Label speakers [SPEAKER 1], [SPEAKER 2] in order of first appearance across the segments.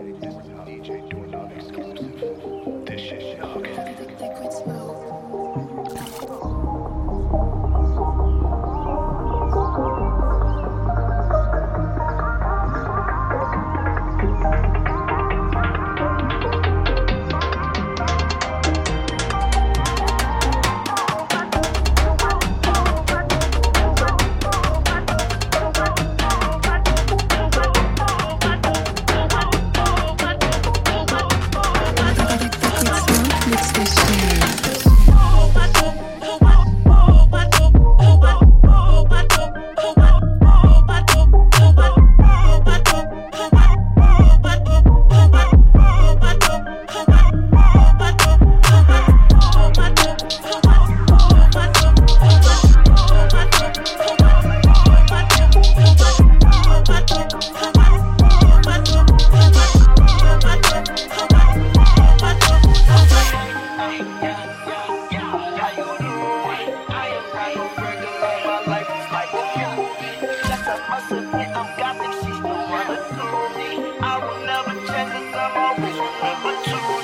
[SPEAKER 1] should we?
[SPEAKER 2] gossip, yeah, I'm gossip. She's the one that told me I will never change, 'cause I'm always remember to.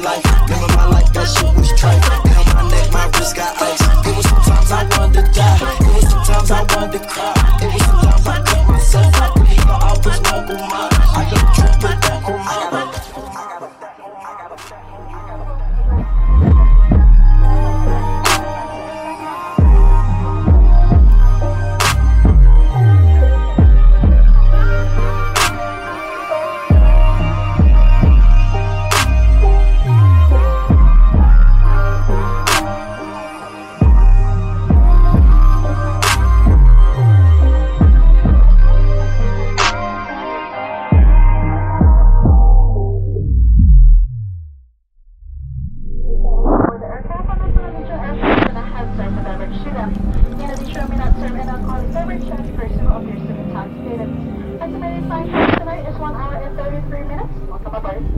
[SPEAKER 2] life.
[SPEAKER 3] on forward chest pursuit of your city tax status. Estimated time tonight is 1 hour and 33 minutes. Welcome aboard.